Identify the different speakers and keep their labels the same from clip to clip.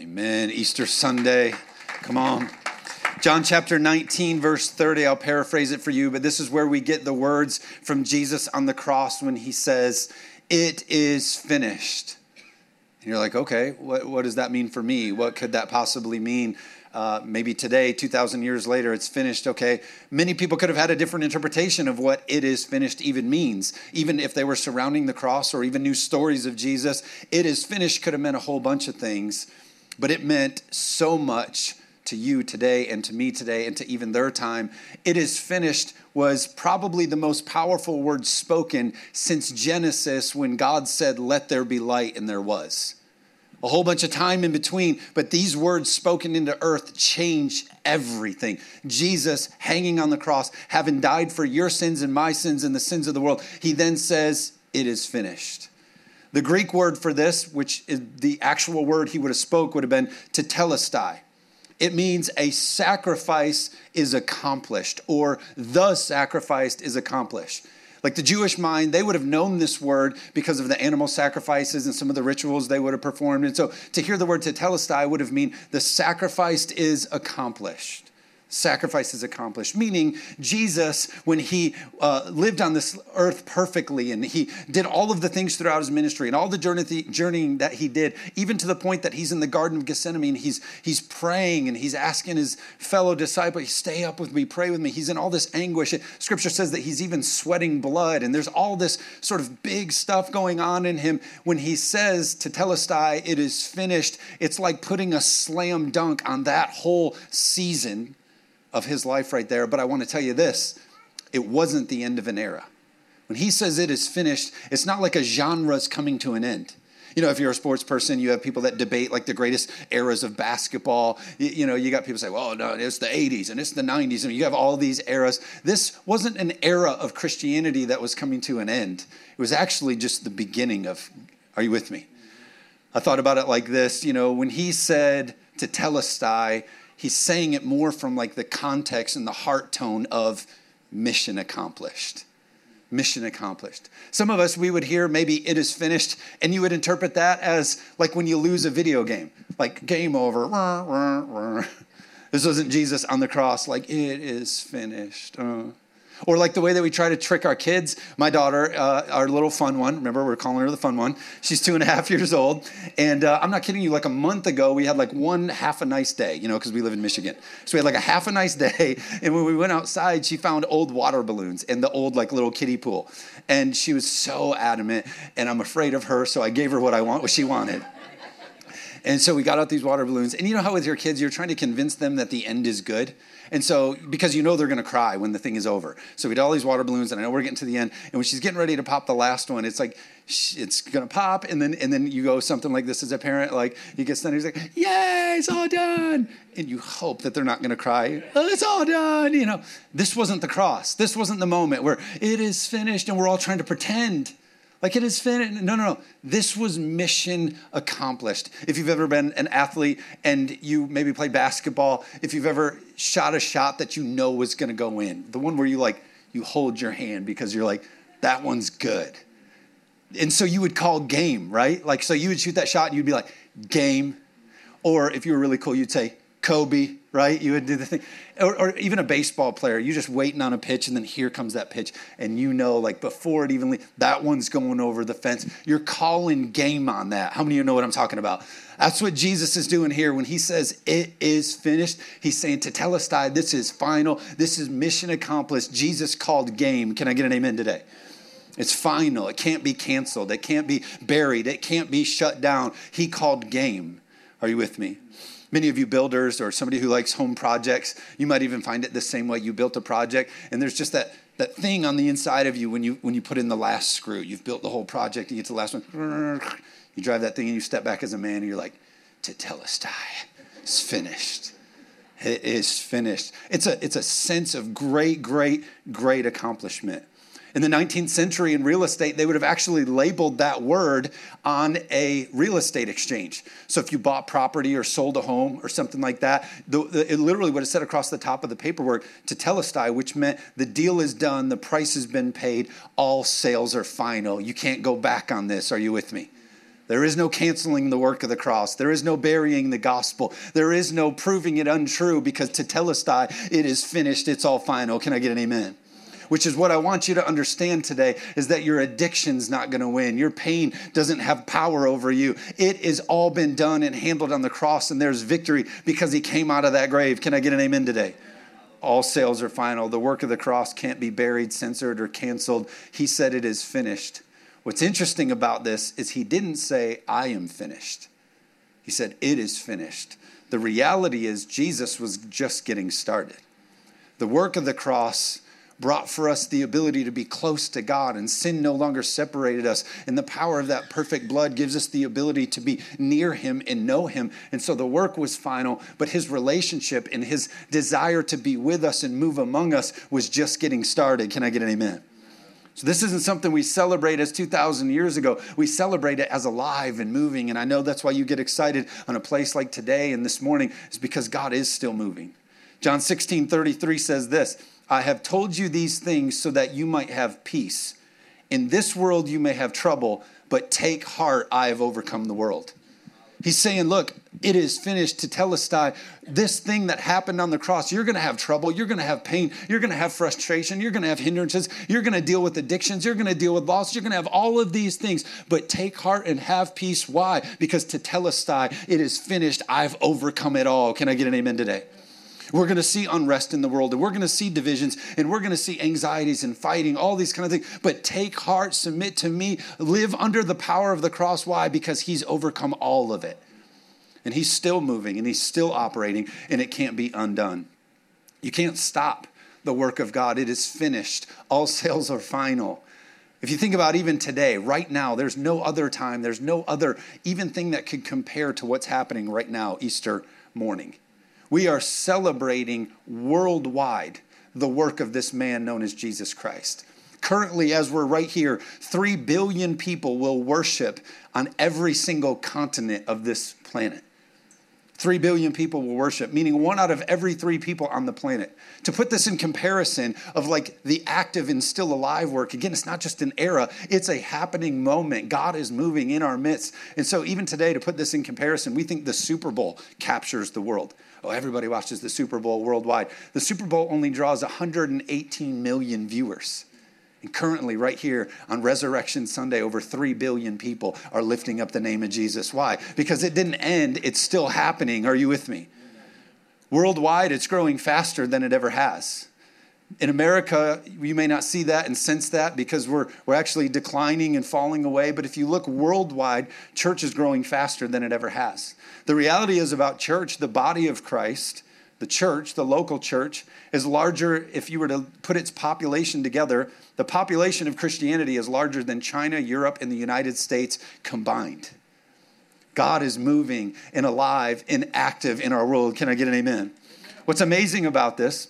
Speaker 1: Amen. Easter Sunday. Come on. John chapter 19, verse 30, I'll paraphrase it for you, but this is where we get the words from Jesus on the cross when he says, It is finished. And you're like, okay, what, what does that mean for me? What could that possibly mean? Uh, maybe today, 2,000 years later, it's finished. Okay. Many people could have had a different interpretation of what it is finished even means. Even if they were surrounding the cross or even knew stories of Jesus, it is finished could have meant a whole bunch of things, but it meant so much to you today and to me today and to even their time. It is finished was probably the most powerful word spoken since Genesis when God said, Let there be light, and there was. A whole bunch of time in between, but these words spoken into earth change everything. Jesus hanging on the cross, having died for your sins and my sins and the sins of the world, he then says, It is finished. The Greek word for this, which is the actual word he would have spoke, would have been tetelestai. It means a sacrifice is accomplished or the sacrifice is accomplished. Like the Jewish mind, they would have known this word because of the animal sacrifices and some of the rituals they would have performed. And so to hear the word tetelestai would have mean the sacrifice is accomplished sacrifice is accomplished. Meaning, Jesus, when he uh, lived on this earth perfectly and he did all of the things throughout his ministry and all the journey, journeying that he did, even to the point that he's in the Garden of Gethsemane, and he's, he's praying and he's asking his fellow disciples, stay up with me, pray with me. He's in all this anguish. Scripture says that he's even sweating blood and there's all this sort of big stuff going on in him. When he says tetelestai, it is finished, it's like putting a slam dunk on that whole season of his life right there. But I want to tell you this it wasn't the end of an era. When he says it is finished, it's not like a genre is coming to an end. You know, if you're a sports person, you have people that debate like the greatest eras of basketball. You, you, know, you got people say, well, no, it's the 80s and it's the 90s, and you have all these eras. This wasn't an era of Christianity that was coming to an end. It was actually just the beginning of, are you with me? I thought about it like this, you know, when he said tetelestai, he's saying it more from like the context and the heart tone of mission accomplished. Mission accomplished. Some of us we would hear maybe it is finished and you would interpret that as like when you lose a video game like game over. This wasn't jesus on the cross like it is finished. Uh. Or like the way that we try to trick our kids. My daughter, uh, our little fun one, remember we're calling her the fun one. She's two and a half years old. And uh, I'm not kidding you, like a month ago, we had like one half a nice day, you know, because we live in Michigan. So we had like a half a nice day. And when we went outside, she found old water balloons in the old like little kiddie pool. And she was so adamant. And I'm afraid of her. So I gave her what I want, what she wanted. And so we got out these water balloons. And you know how with your kids, you're trying to convince them that the end is good? And so, because you know they're going to cry when the thing is over. So we had all these water balloons, and I know we're getting to the end. And when she's getting ready to pop the last one, it's like, it's to pop. And then, and then you go something like this as a parent, like, he gets done, he's like, yay, it's all done. And you hope that they're not to cry, oh, it's all done. You know, this wasn't the cross. This wasn't the moment where it is finished and we're all trying to pretend like it is finished. No, no, no. This was mission accomplished. If you've ever been an athlete and you maybe played basketball, if you've ever shot a shot that you know was going to go in, the one where you like, you hold your hand because you're like, that one's good. And so you would call game, right? Like, so you would shoot that shot and you'd be like, game. Or if you were really cool, you'd say, Kobe, right? You would do the thing. Or, or, even a baseball player, you're just waiting on a pitch, and then here comes that pitch, and you know, like before it even, that one's going over the fence. You're calling game on that. How many of you know what I'm talking about? That's what Jesus is doing here when he says it is finished. He's saying tetelestai, this is final, this is mission accomplished. Jesus called game. Can I get an amen today? It's final. It can't be canceled. It can't be buried. It can't be shut down. He called game. Are you with me? Many of you builders or somebody who likes home projects, you might even find it the same way. You built a project, and there's just that, that thing on the inside of you when you when you put in the last screw. You've built the whole project, you get to the last one, you drive that thing, and you step back as a man, and you're like, Tetelestai, it's finished. It is finished. It's a, it's a sense of great, great, great accomplishment. In the 19th century in real estate, they would have actually labeled that word on a real estate exchange. So if you bought property or sold a home or something like that, the, the, it literally would have said across the top of the paperwork tetelestai, which meant the deal is done, the price has been paid, all sales are final. You can't go back on this. Are you with me? There is no canceling the work of the cross. There is no burying the gospel. There is no proving it untrue because tetelestai, it is finished. It's all final. Can I get an amen? Which is what I want you to understand today is that your addiction's not going to win. Your pain doesn't have power over you. It is all been done and handled on the cross, and there's victory because he came out of that grave. Can I get an amen today? All sales are final. The work of the cross can't be buried, censored, or canceled. He said it is finished. What's interesting about this is he didn't say, I am finished. He said, It is finished. The reality is, Jesus was just getting started. The work of the cross brought for us the ability to be close to God, and sin no longer separated us. And the power of that perfect blood gives us the ability to be near Him and know Him. And so the work was final, but His relationship and His desire to be with us and move among us was just getting started. Can I get an amen? So, this isn't something we celebrate as 2,000 years ago. We celebrate it as alive and moving. And I know that's why you get excited on a place like today and this morning, is because God is still moving. John 16 33 says this I have told you these things so that you might have peace. In this world you may have trouble, but take heart, I have overcome the world. He's saying, Look, it is finished tetelestai. This thing that happened on the cross, you're going to have trouble. You're going to have pain. You're going to have frustration. You're going to have hindrances. You're going to deal with addictions. You're going to deal with loss. You're going to have all of these things. But take heart and have peace. Why? Because tetelestai, it is finished. I've overcome it all. Can I get an amen today? We're going to see unrest in the world and we're going to see divisions and we're going to see anxieties and fighting, all these kind of things. But take heart, submit to me, live under the power of the cross. Why? Because he's overcome all of it. And he's still moving and he's still operating and it can't be undone. You can't stop the work of God. It is finished. All sales are final. If you think about even today, right now, there's no other time, there's no other even thing that could compare to what's happening right now, Easter morning. We are celebrating worldwide the work of this man known as Jesus Christ. Currently, as we're right here, 3 billion people will worship on every single continent of this planet. 3 billion people will worship, meaning one out of every three people on the planet. To put this in comparison of like the active and still alive work, again, it's not just an era, it's a happening moment. God is moving in our midst. And so, even today, to put this in comparison, we think the Super Bowl captures the world. Oh, everybody watches the Super Bowl worldwide. The Super Bowl only draws 118 million viewers. And currently, right here on Resurrection Sunday, over 3 billion people are lifting up the name of Jesus. Why? Because it didn't end, it's still happening. Are you with me? Worldwide, it's growing faster than it ever has. In America, you may not see that and sense that because we're, we're actually declining and falling away. But if you look worldwide, church is growing faster than it ever has. The reality is about church, the body of Christ, the church, the local church, is larger, if you were to put its population together, the population of Christianity is larger than China, Europe, and the United States combined. God is moving and alive and active in our world. Can I get an amen? What's amazing about this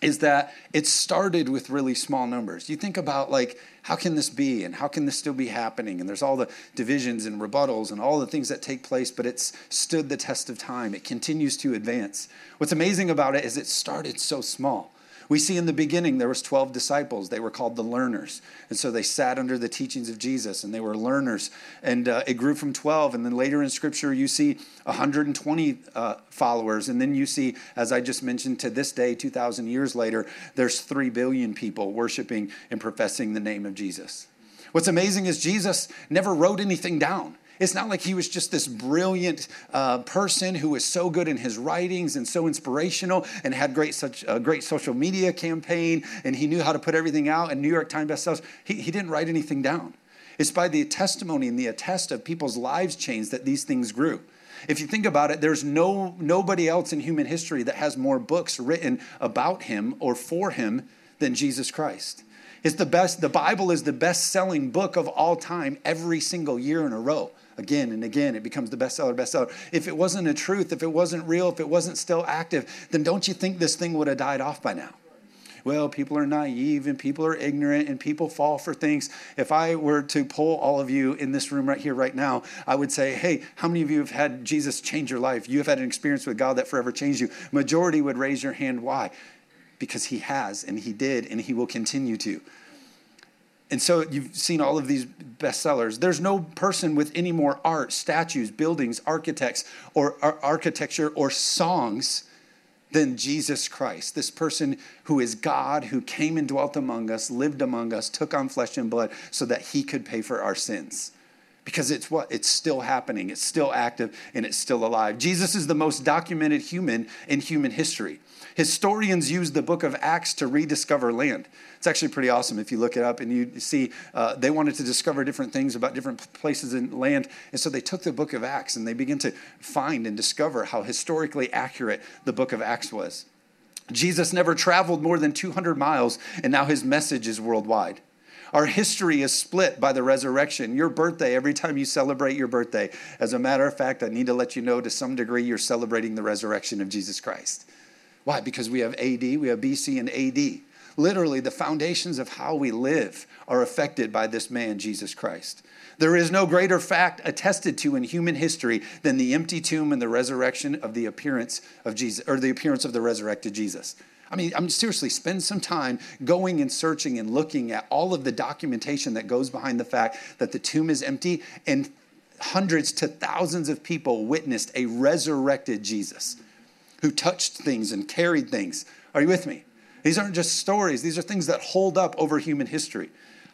Speaker 1: is that it started with really small numbers. You think about like how can this be and how can this still be happening and there's all the divisions and rebuttals and all the things that take place but it's stood the test of time. It continues to advance. What's amazing about it is it started so small. We see in the beginning there was 12 disciples. They were called the learners. And so they sat under the teachings of Jesus and they were learners. And uh, it grew from 12. And then later in Scripture, you see 120 uh, followers. And then you see, as I just mentioned, to this day, 2,000 years later, there's 3 billion people worshiping and professing the name of Jesus. What's amazing is Jesus never wrote anything down. It's not like he was just this brilliant uh, person who was so good in his writings and so inspirational and had great such a great social media campaign and he knew how to put everything out and New York Times bestsellers. He, he didn't write anything down. It's by the testimony and the attest of people's lives changed that these things grew. If you think about it, there's no nobody else in human history that has more books written about him or for him than Jesus Christ. It's the best, the Bible is the best selling book of all time every single year in a row again and again. It becomes the bestseller, bestseller. If it wasn't a truth, if it wasn't real, if it wasn't still active, then don't you think this thing would have died off by now? Well, people are naive and people are ignorant and people fall for things. If I were to poll all of you in this room right here, right now, I would say, hey, how many of you have had Jesus change your life? You have had an experience with God that forever changed you. Majority would raise your hand. Why? Because he has and he did and he will continue to. And so you've seen all of these bestsellers. There's no person with any more art, statues, buildings, architects, or, or architecture or songs than Jesus Christ. This person who is God, who came and dwelt among us, lived among us, took on flesh and blood so that he could pay for our sins. Because it's what? It's still happening, it's still active, and it's still alive. Jesus is the most documented human in human history. Historians use the book of Acts to rediscover land. It's actually pretty awesome if you look it up and you see uh, they wanted to discover different things about different places in land. And so they took the book of Acts and they began to find and discover how historically accurate the book of Acts was. Jesus never traveled more than 200 miles, and now his message is worldwide. Our history is split by the resurrection. Your birthday, every time you celebrate your birthday, as a matter of fact, I need to let you know to some degree you're celebrating the resurrection of Jesus Christ. Why? Because we have AD, we have BC and AD. Literally, the foundations of how we live are affected by this man, Jesus Christ. There is no greater fact attested to in human history than the empty tomb and the resurrection of the appearance of Jesus, or the appearance of the resurrected Jesus. I mean, I'm seriously spend some time going and searching and looking at all of the documentation that goes behind the fact that the tomb is empty and hundreds to thousands of people witnessed a resurrected Jesus who touched things and carried things. Are you with me? These aren't just stories, these are things that hold up over human history.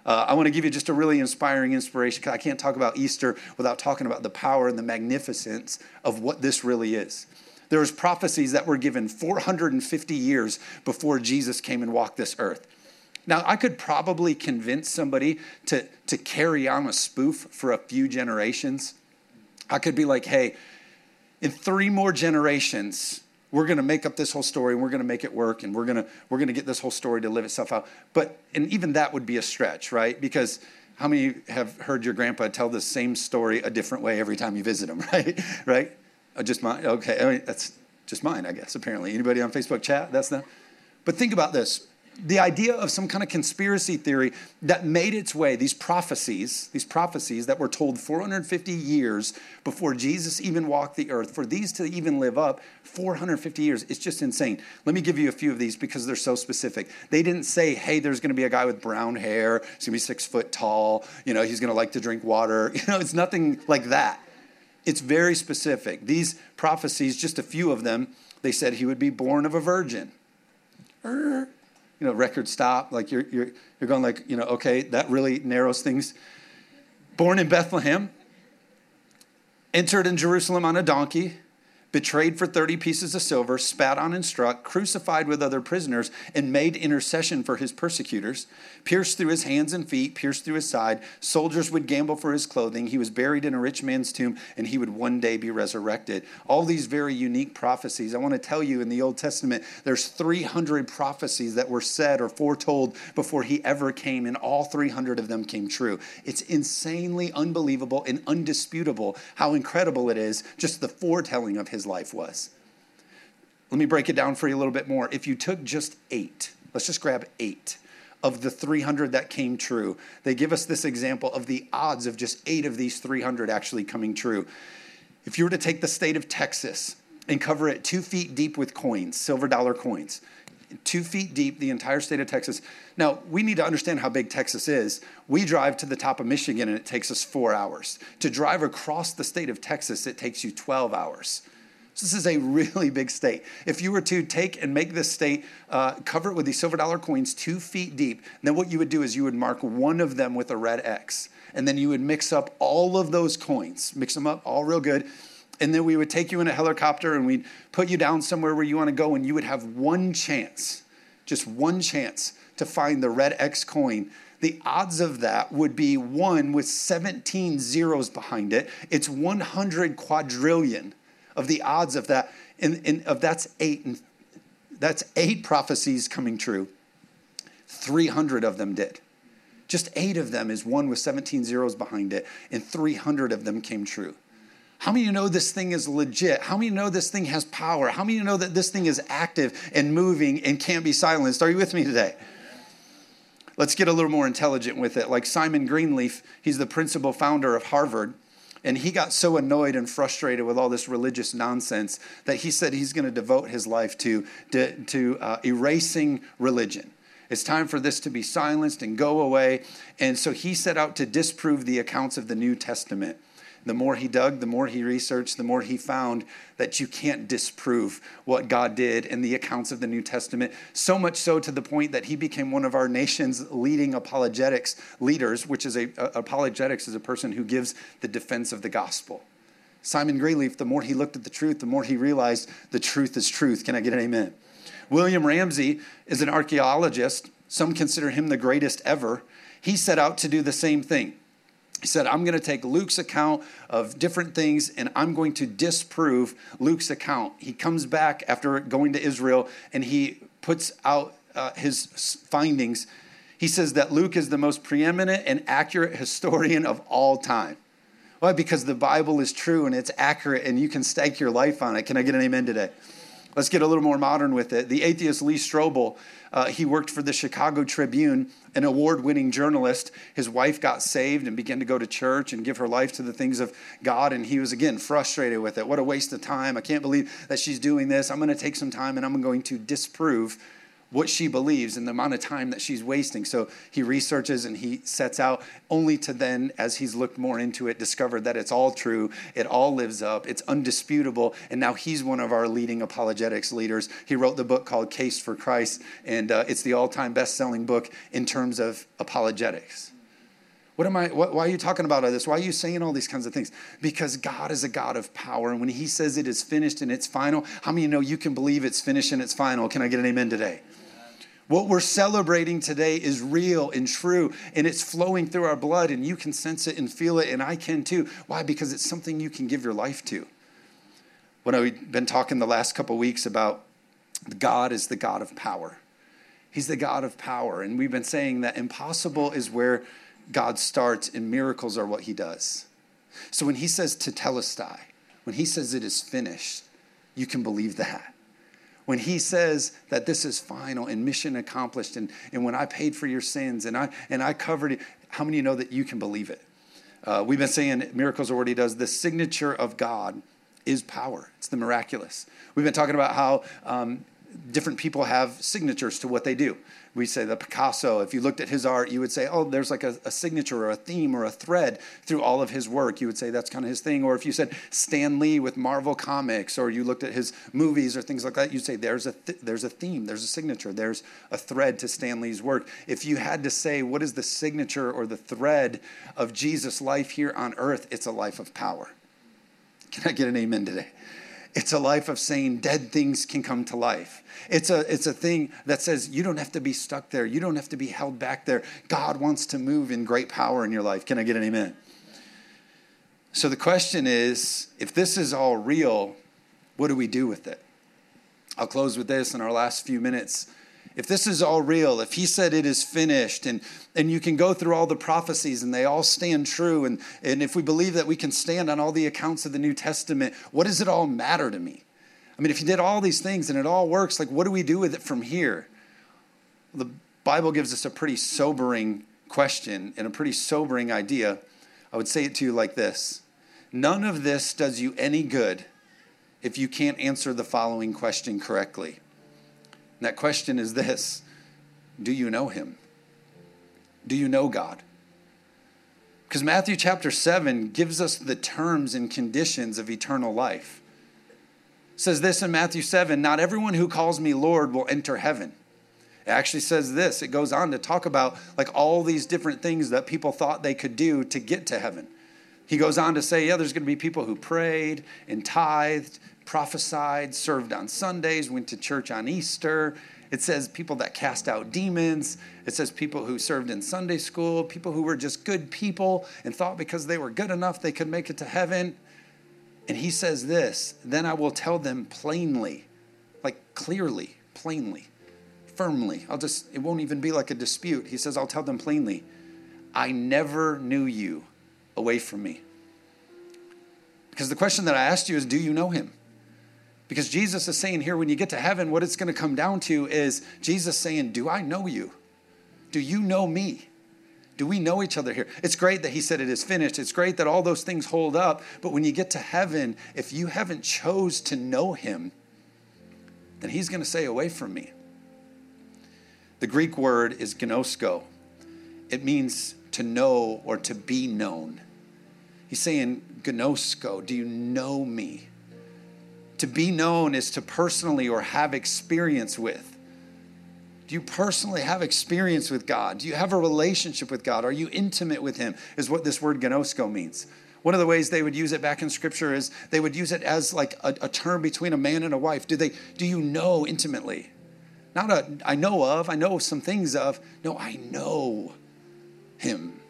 Speaker 1: Uh, I want to give you just a really inspiring inspiration because I can't talk about Easter without talking about the power and the magnificence of what this really is. There was prophecies that were given 450 years before Jesus came and walked this earth. Now, I could probably convince somebody to, to carry on a spoof for a few generations. I could be like, hey, in three more generations, we're going to make up this whole story and we're going to make it work and we're going to we're going to get this whole story to live itself out but and even that would be a stretch right because how many have heard your grandpa tell the same story a different way every time you visit him right right oh, just mine okay I mean, that's just mine i guess apparently anybody on facebook chat that's not but think about this the idea of some kind of conspiracy theory that made its way, these prophecies, these prophecies that were told 450 years before Jesus even walked the earth, for these to even live up 450 years, it's just insane. Let me give you a few of these because they're so specific. They didn't say, hey, there's going to be a guy with brown hair, he's going to be six foot tall, you know, he's going to like to drink water. You know, it's nothing like that. It's very specific. These prophecies, just a few of them, they said he would be born of a virgin you know, record stop. Like you're, you're, you're going like, you know, okay, that really narrows things. Born in Bethlehem, entered in Jerusalem on a donkey, betrayed for 30 pieces of silver, spat on and struck, crucified with other prisoners, and made intercession for his persecutors, pierced through his hands and feet, pierced through his side. Soldiers would gamble for his clothing. He was buried in a rich man's tomb, and he would one day be resurrected. All these very unique prophecies. I want to tell you in the Old Testament, there's 300 prophecies that were said or foretold before he ever came, and all 300 of them came true. It's insanely unbelievable and undisputable how incredible it is, just the foretelling of his his life was. Let me break it down for you a little bit more. If you took just eight, let's just grab eight of the 300 that came true, they give us this example of the odds of just eight of these 300 actually coming true. If you were to take the state of Texas and cover it two feet deep with coins, silver dollar coins, two feet deep, the entire state of Texas. Now, we need to understand how big Texas is. We drive to the top of Michigan and it takes us four hours. To drive across the state of Texas, it takes you 12 hours. So this is a really big state. If you were to take and make this state, uh, cover it with these silver dollar coins two feet deep, then what you would do is you would mark one of them with a red X. And then you would mix up all of those coins, mix them up all real good. And then we would take you in a helicopter and we'd put you down somewhere where you want to go, and you would have one chance, just one chance to find the red X coin the odds of that would be one with 17 zeros behind it. It's 100 quadrillion of the odds of that. And, of that's eight, and that's eight prophecies coming true. 300 of them did. Just eight of them is one with 17 zeros behind it, and 300 of them came true. How many of you know this thing is legit? How many of you know this thing has power? How many of you know that this thing is active and moving and can't be silenced? Are you with me today? Let's get a little more intelligent with it. Like Simon Greenleaf, he's the principal founder of Harvard. And he got so annoyed and frustrated with all this religious nonsense that he said he's going to devote his life to, to, to uh, erasing religion. It's time for this to be silenced and go away. And so he set out to disprove the accounts of the New Testament. The more he dug, the more he researched, the more he found that you can't disprove what God did in the accounts of the New Testament. So much so to the point that he became one of our nation's leading apologetics leaders, which is a, a apologetics is a person who gives the defense of the gospel. Simon Greenleaf, the more he looked at the truth, the more he realized the truth is truth. Can I get an amen? William Ramsay is an archaeologist. Some consider him the greatest ever. He set out to do the same thing. He said, I'm going to take Luke's account of different things and I'm going to disprove Luke's account. He comes back after going to Israel and he puts out uh, his findings. He says that Luke is the most preeminent and accurate historian of all time. Why? Because the Bible is true and it's accurate and you can stake your life on it. Can I get an amen today? Let's get a little more modern with it. The atheist Lee Strobel, uh, he worked for the Chicago Tribune, an award winning journalist. His wife got saved and began to go to church and give her life to the things of God. And he was, again, frustrated with it. What a waste of time. I can't believe that she's doing this. I'm going to take some time and I'm going to disprove what she believes and the amount of time that she's wasting. So he researches and he sets out, only to then, as he's looked more into it, discover that it's all true, it all lives up, it's undisputable. And now he's one of our leading apologetics leaders. He wrote the book called Case for Christ, and uh, it's the all time best selling book in terms of apologetics. What am I, what, why are you talking about all this? Why are you saying all these kinds of things? Because God is a God of power. And when He says it is finished and it's final, how many you know you can believe it's finished and it's final? Can I get an amen today? What we're celebrating today is real and true, and it's flowing through our blood, and you can sense it and feel it, and I can too. Why? Because it's something you can give your life to. When I've been talking the last couple weeks about God is the God of power. He's the God of power, and we've been saying that impossible is where God starts, and miracles are what He does. So when He says to tetelestai, when He says it is finished, you can believe that when he says that this is final and mission accomplished and, and when i paid for your sins and i and i covered it how many know that you can believe it? Uh, we've been saying miracles he does the signature of god is power. It's the miraculous. We've been talking about how um, different people have signatures to what they do we say the Picasso, if you looked at his art, you would say, oh, there's like a, a, signature or a theme or a thread through all of his work. You would say that's kind of his thing. Or if you said Stan Lee with Marvel Comics, or you looked at his movies or things like that, you'd say there's a, th- there's a theme, there's a signature, there's a thread to Stan Lee's work. If you had to say, what is the signature or the thread of Jesus' life here on earth, it's a life of power. Can I get an amen today? It's a life of saying dead things can come to life. It's a, it's a thing that says you don't have to be stuck there. You don't have to be held back there. God wants to move in great power in your life. Can I get an amen? So the question is if this is all real, what do we do with it? I'll close with this in our last few minutes if this is all real, if he said it is finished, and, and you can go through all the prophecies and they all stand true, and, and if we believe that we can stand on all the accounts of the New Testament, what does it all matter to me? I mean, if you did all these things and it all works, like what do we do with it from here? The Bible gives us a pretty sobering question and a pretty sobering idea. I would say it to you like this None of this does you any good if you can't answer the following question correctly. And that question is this Do you know him? Do you know God? Because Matthew chapter 7 gives us the terms and conditions of eternal life. It says this in Matthew 7 Not everyone who calls me Lord will enter heaven. It actually says this. It goes on to talk about like all these different things that people thought they could do to get to heaven. He goes on to say, yeah, there's going to be people who prayed and tithed, prophesied, served on Sundays, went to church on Easter. It says people that cast out demons. It says people who served in Sunday school, people who were just good people and thought because they were good enough they could make it to heaven. And he says this then I will tell them plainly, like clearly, plainly, firmly. I'll just, it won't even be like a dispute. He says, I'll tell them plainly, I never knew you away from me. Because the question that I asked you is, do you know him? Because Jesus is saying here, when you get to heaven, what it's going to come down to is Jesus saying, Do I know you? Do you know me? Do we know each other here? It's great that he said it is finished. It's great that all those things hold up. But when you get to heaven, if you haven't chose to know him, then he's going to say, Away from me. The Greek word is gnosko. It means to know or to be known. He's saying, gnosko, do you know me? To be known is to personally or have experience with. Do you personally have experience with God? Do you have a relationship with God? Are you intimate with Him? Is what this word gnosko means. One of the ways they would use it back in Scripture is they would use it as like a, a term between a man and a wife. Do they? Do you know intimately? Not a I know of. I know some things of. No, I know Him.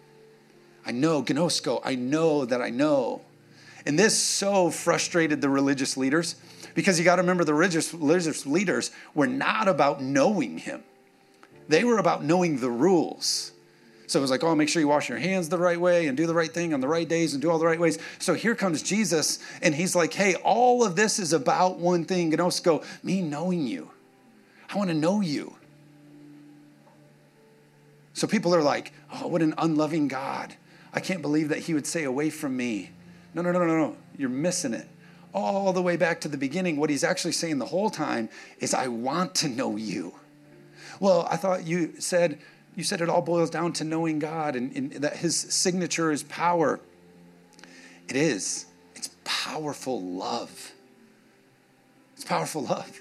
Speaker 1: I know gnosko. I know that I know. And this so frustrated the religious leaders because you got to remember the religious, religious leaders were not about knowing him, they were about knowing the rules. So it was like, oh, make sure you wash your hands the right way and do the right thing on the right days and do all the right ways. So here comes Jesus, and he's like, hey, all of this is about one thing, Gnosko, me knowing you. I want to know you. So people are like, oh, what an unloving God. I can't believe that he would say, away from me. No, no, no, no, no. You're missing it all the way back to the beginning, what he's actually saying the whole time is, I want to know you. Well, I thought you said, you said it all boils down to knowing God and, and that his signature is power. It is. It's powerful love. It's powerful love.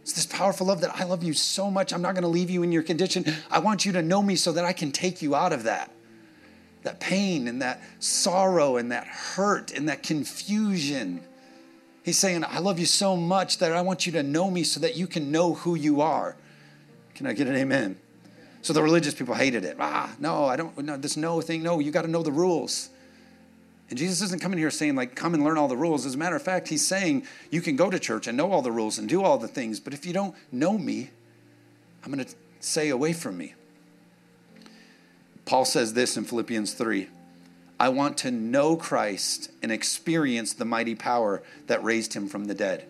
Speaker 1: It's this powerful love that I love you so much. I'm not going to leave you in your condition. I want you to know me so that I can take you out of that that pain and that sorrow and that hurt and that confusion. He's saying, I love you so much that I want you to know me so that you can know who you are. Can I get an amen? So the religious people hated it. Ah, no, I don't, no, this no thing. No, you got to know the rules. And Jesus isn't coming here saying, like, come and learn all the rules. As a matter of fact, he's saying, you can go to church and know all the rules and do all the things, but if you don't know me, I'm going to say, away from me. Paul says this in Philippians 3 I want to know Christ and experience the mighty power that raised him from the dead.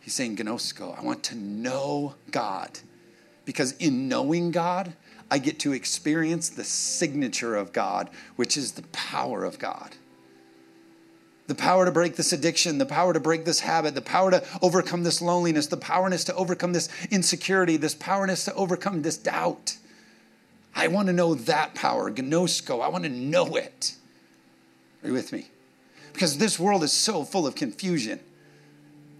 Speaker 1: He's saying, Gnosko, I want to know God. Because in knowing God, I get to experience the signature of God, which is the power of God. The power to break this addiction, the power to break this habit, the power to overcome this loneliness, the powerness to overcome this insecurity, this powerness to overcome this doubt. I want to know that power, gnosko. I want to know it. Are you with me? Because this world is so full of confusion.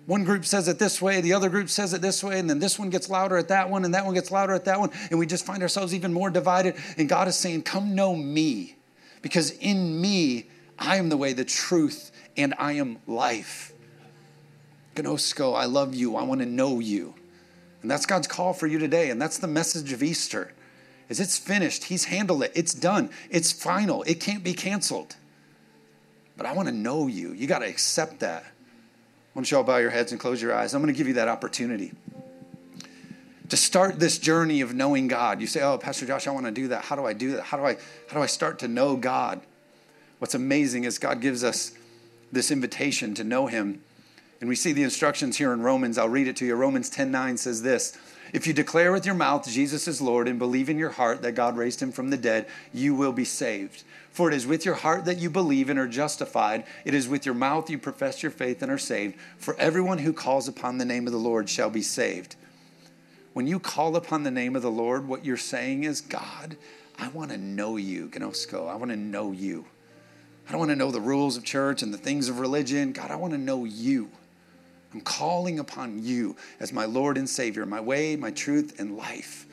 Speaker 1: One group says it this way, the other group says it this way, and then this one gets louder at that one, and that one gets louder at that one, and we just find ourselves even more divided. And God is saying, Come know me, because in me, I am the way, the truth, and I am life. Gnosko, I love you. I want to know you. And that's God's call for you today, and that's the message of Easter is it's finished. He's handled it. It's done. It's final. It can't be canceled. But I want to know you. You got to accept that. I want you all bow your heads and close your eyes. I'm going to give you that opportunity to start this journey of knowing God. You say, "Oh, Pastor Josh, I want to do that. How do I do that? How do I how do I start to know God?" What's amazing is God gives us this invitation to know him. And we see the instructions here in Romans. I'll read it to you. Romans 10:9 says this: if you declare with your mouth Jesus is Lord and believe in your heart that God raised him from the dead, you will be saved. For it is with your heart that you believe and are justified. It is with your mouth you profess your faith and are saved. For everyone who calls upon the name of the Lord shall be saved. When you call upon the name of the Lord, what you're saying is, God, I want to know you, Gnosko. I want to know you. I don't want to know the rules of church and the things of religion. God, I want to know you. I'm calling upon you as my Lord and Savior, my way, my truth, and life.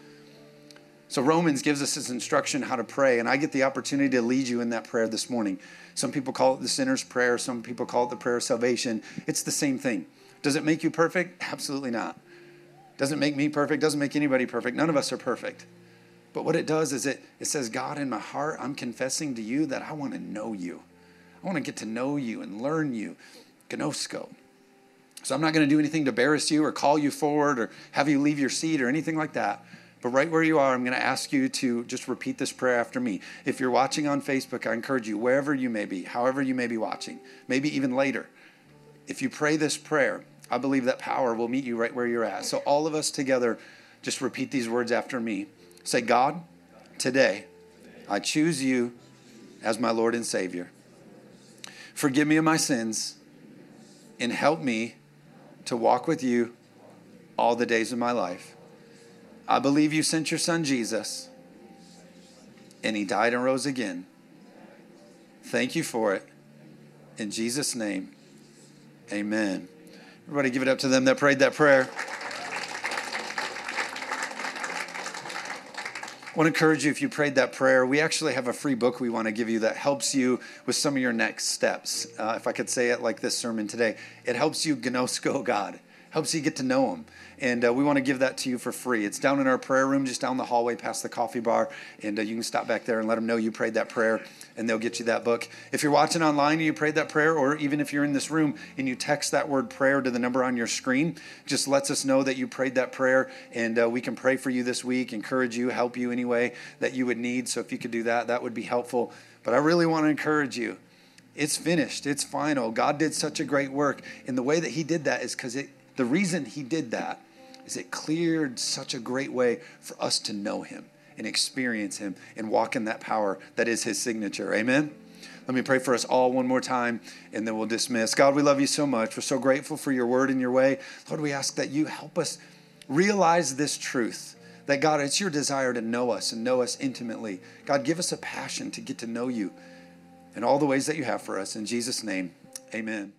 Speaker 1: So, Romans gives us this instruction how to pray, and I get the opportunity to lead you in that prayer this morning. Some people call it the sinner's prayer, some people call it the prayer of salvation. It's the same thing. Does it make you perfect? Absolutely not. Doesn't make me perfect, doesn't make anybody perfect. None of us are perfect. But what it does is it, it says, God, in my heart, I'm confessing to you that I want to know you. I want to get to know you and learn you. Gnosko. So I'm not going to do anything to embarrass you or call you forward or have you leave your seat or anything like that. But right where you are, I'm going to ask you to just repeat this prayer after me. If you're watching on Facebook, I encourage you, wherever you may be, however you may be watching, maybe even later, if you pray this prayer, I believe that power will meet you right where you're at. So all of us together, just repeat these words after me. Say, God, today I choose you as my Lord and Savior. Forgive me of my sins and help me to walk with you all the days of my life. I believe you sent your son Jesus, and he died and rose again. Thank you for it. In Jesus' name, amen. Everybody give it up to them that prayed that prayer. I want to encourage you if you prayed that prayer. We actually have a free book we want to give you that helps you with some of your next steps. Uh, if I could say it like this sermon today, it helps you gnosko God, helps you get to know Him. And uh, we want to give that to you for free. It's down in our prayer room, just down the hallway past the coffee bar. And uh, you can stop back there and let them know you prayed that prayer, and they'll get you that book. If you're watching online and you prayed that prayer, or even if you're in this room and you text that word prayer to the number on your screen, just lets us know that you prayed that prayer. And uh, we can pray for you this week, encourage you, help you any way that you would need. So if you could do that, that would be helpful. But I really want to encourage you. It's finished. It's final. God did such a great work. And the way that He did that is because the reason He did that is it cleared such a great way for us to know him and experience him and walk in that power that is his signature. Amen. Let me pray for us all one more time and then we'll dismiss. God, we love you so much. We're so grateful for your word and your way. Lord, we ask that you help us realize this truth that God, it's your desire to know us and know us intimately. God, give us a passion to get to know you in all the ways that you have for us. In Jesus' name, amen.